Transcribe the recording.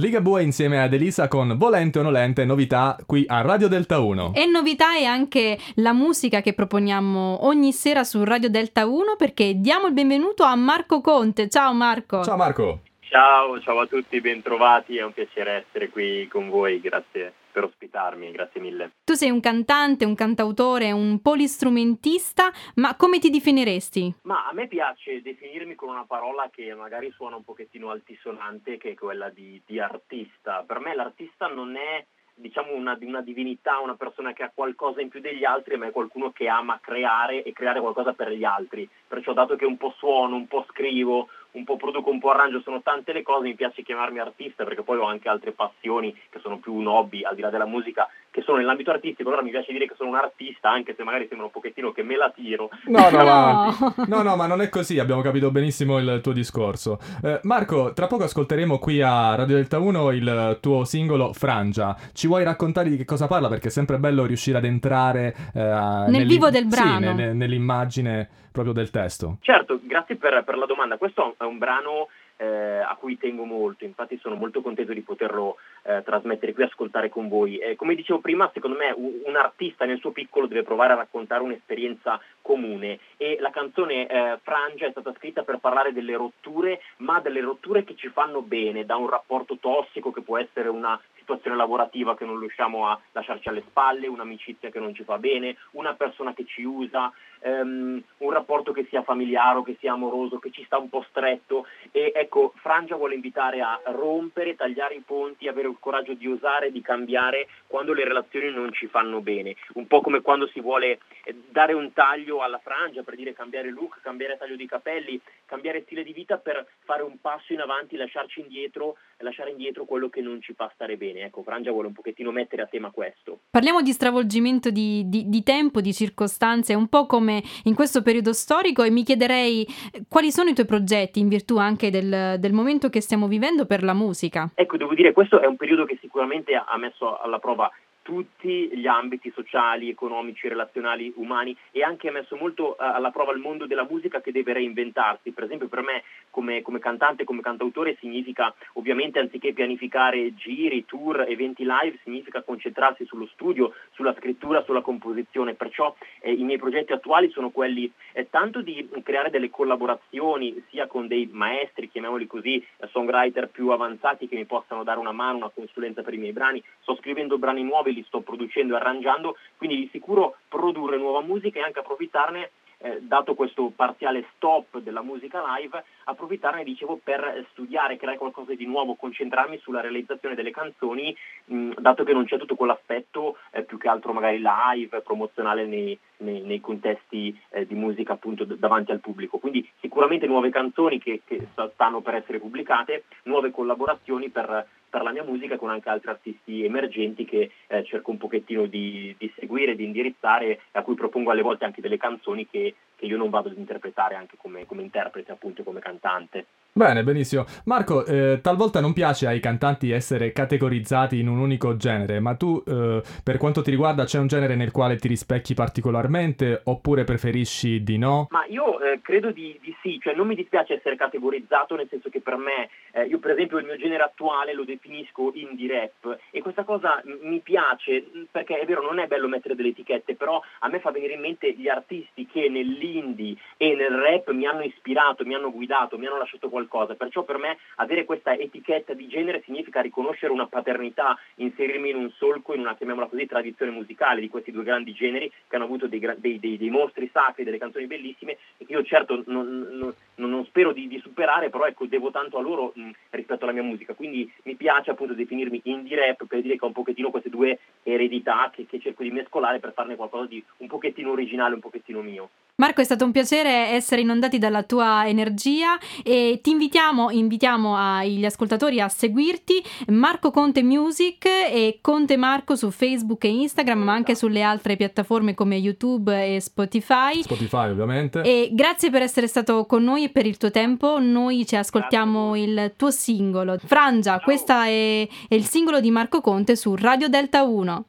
Ligabue insieme ad Elisa con Volente o Nolente, novità qui a Radio Delta 1. E novità è anche la musica che proponiamo ogni sera su Radio Delta 1 perché diamo il benvenuto a Marco Conte. Ciao Marco. Ciao Marco. Ciao, ciao a tutti, bentrovati, è un piacere essere qui con voi, grazie per ospitarmi, grazie mille. Tu sei un cantante, un cantautore, un polistrumentista, ma come ti definiresti? Ma a me piace definirmi con una parola che magari suona un pochettino altisonante, che è quella di, di artista. Per me l'artista non è diciamo una, una, divinità, una persona che ha qualcosa in più degli altri, ma è qualcuno che ama creare e creare qualcosa per gli altri. Perciò dato che un po' suono, un po' scrivo, un po' produco, un po' arrangio, sono tante le cose, mi piace chiamarmi artista perché poi ho anche altre passioni che sono più un hobby al di là della musica che sono nell'ambito artistico, allora mi piace dire che sono un artista anche se magari sembra un pochettino che me la tiro. No, no, ma, no, no, ma non è così, abbiamo capito benissimo il tuo discorso. Eh, Marco, tra poco ascolteremo qui a Radio Delta 1 il tuo singolo Frangia. Ci vuoi raccontare di che cosa parla? Perché è sempre bello riuscire ad entrare eh, nel vivo del brano. Sì, ne, nell'immagine proprio del testo. Certo, grazie per, per la domanda. Questo è un brano eh, a cui tengo molto, infatti sono molto contento di poterlo eh, trasmettere qui e ascoltare con voi. Eh, come dicevo prima, secondo me un, un, artista nel suo piccolo deve provare a raccontare un'esperienza comune e la canzone eh, Frangia è stata scritta per parlare delle rotture, ma delle rotture che ci fanno bene, da un rapporto tossico che può essere una situazione lavorativa che non riusciamo a lasciarci alle spalle, un'amicizia che non ci fa bene, una persona che ci usa, um, un rapporto che sia familiare che sia amoroso, che ci sta un po' stretto e ecco, Frangia vuole invitare a rompere, tagliare i ponti, avere il coraggio di osare, di cambiare quando le relazioni non ci fanno bene, un po' come quando si vuole eh, dare un taglio alla frangia per dire cambiare look, cambiare taglio di capelli, cambiare stile di vita per fare un passo in avanti, lasciarci indietro, lasciare indietro quello che non ci fa stare bene. Ecco, Frangia vuole un pochettino mettere a tema questo. Parliamo di stravolgimento di, di, di tempo, di circostanze, un po' come in questo periodo storico e mi chiederei eh, quali sono i tuoi progetti in virtù anche del, del momento che stiamo vivendo per la musica. Ecco, devo dire, questo è un periodo che sicuramente ha messo alla prova tutti gli ambiti sociali, economici, relazionali, umani e anche messo molto uh, alla prova il mondo della musica che deve reinventarsi. Per esempio per me come, come, cantante, come cantautore significa ovviamente anziché pianificare giri, tour, eventi live, significa concentrarsi sullo studio, sulla scrittura, sulla composizione. Perciò eh, i miei progetti attuali sono quelli eh, tanto di creare delle collaborazioni sia con dei maestri, chiamiamoli così, songwriter più avanzati che mi possano dare una mano, una consulenza per i miei brani. Sto scrivendo brani nuovi li sto producendo e arrangiando, quindi di sicuro produrre nuova musica e anche approfittarne eh, dato questo parziale stop della musica live, approfittarne, dicevo, per studiare, creare qualcosa di nuovo, concentrarmi sulla realizzazione delle canzoni, mh, dato che non c'è tutto quell'aspetto eh, più che altro magari live, promozionale nei, nei, nei contesti eh, di musica appunto d- davanti al pubblico. Quindi sicuramente nuove canzoni che, che stanno per essere pubblicate, nuove collaborazioni per per la mia musica con anche altri artisti emergenti che eh, cerco un pochettino di, di, seguire, di indirizzare, a cui propongo alle volte anche delle canzoni che, che io non vado ad interpretare anche come, come interprete, appunto come cantante. Bene, benissimo. Marco, eh, talvolta non piace ai cantanti essere categorizzati in un unico genere, ma tu eh, per quanto ti riguarda c'è un genere nel quale ti rispecchi particolarmente oppure preferisci di no? Ma io eh, credo di, di, sì, cioè non mi dispiace essere categorizzato nel senso che per me, eh, io per esempio il mio genere attuale lo definisco indie rap e questa cosa mi piace perché è vero non è bello mettere delle etichette, però a me fa venire in mente gli artisti che nell'indie e nel rap mi hanno ispirato, mi hanno guidato, mi hanno lasciato qualcosa qualcosa. Perciò per me avere questa etichetta di genere significa riconoscere una paternità, inserirmi in un solco, in una, chiamiamola così, tradizione musicale di questi due grandi generi che hanno avuto dei, dei, dei, dei mostri sacri, delle canzoni bellissime e che io certo non, non, non spero di, di, superare, però ecco, devo tanto a loro mh, rispetto alla mia musica. Quindi mi piace appunto definirmi indie rap per dire che ho un pochettino queste due eredità che, che cerco di mescolare per farne qualcosa di un pochettino originale, un pochettino mio. Marco, è stato un piacere essere inondati dalla tua energia e ti invitiamo, invitiamo agli ascoltatori a seguirti Marco Conte Music e Conte Marco su Facebook e Instagram, ma anche sulle altre piattaforme come YouTube e Spotify. Spotify, ovviamente. E grazie per essere stato con noi e per il tuo tempo. Noi ci ascoltiamo il tuo singolo. Frangia, questo è, è il singolo di Marco Conte su Radio Delta 1.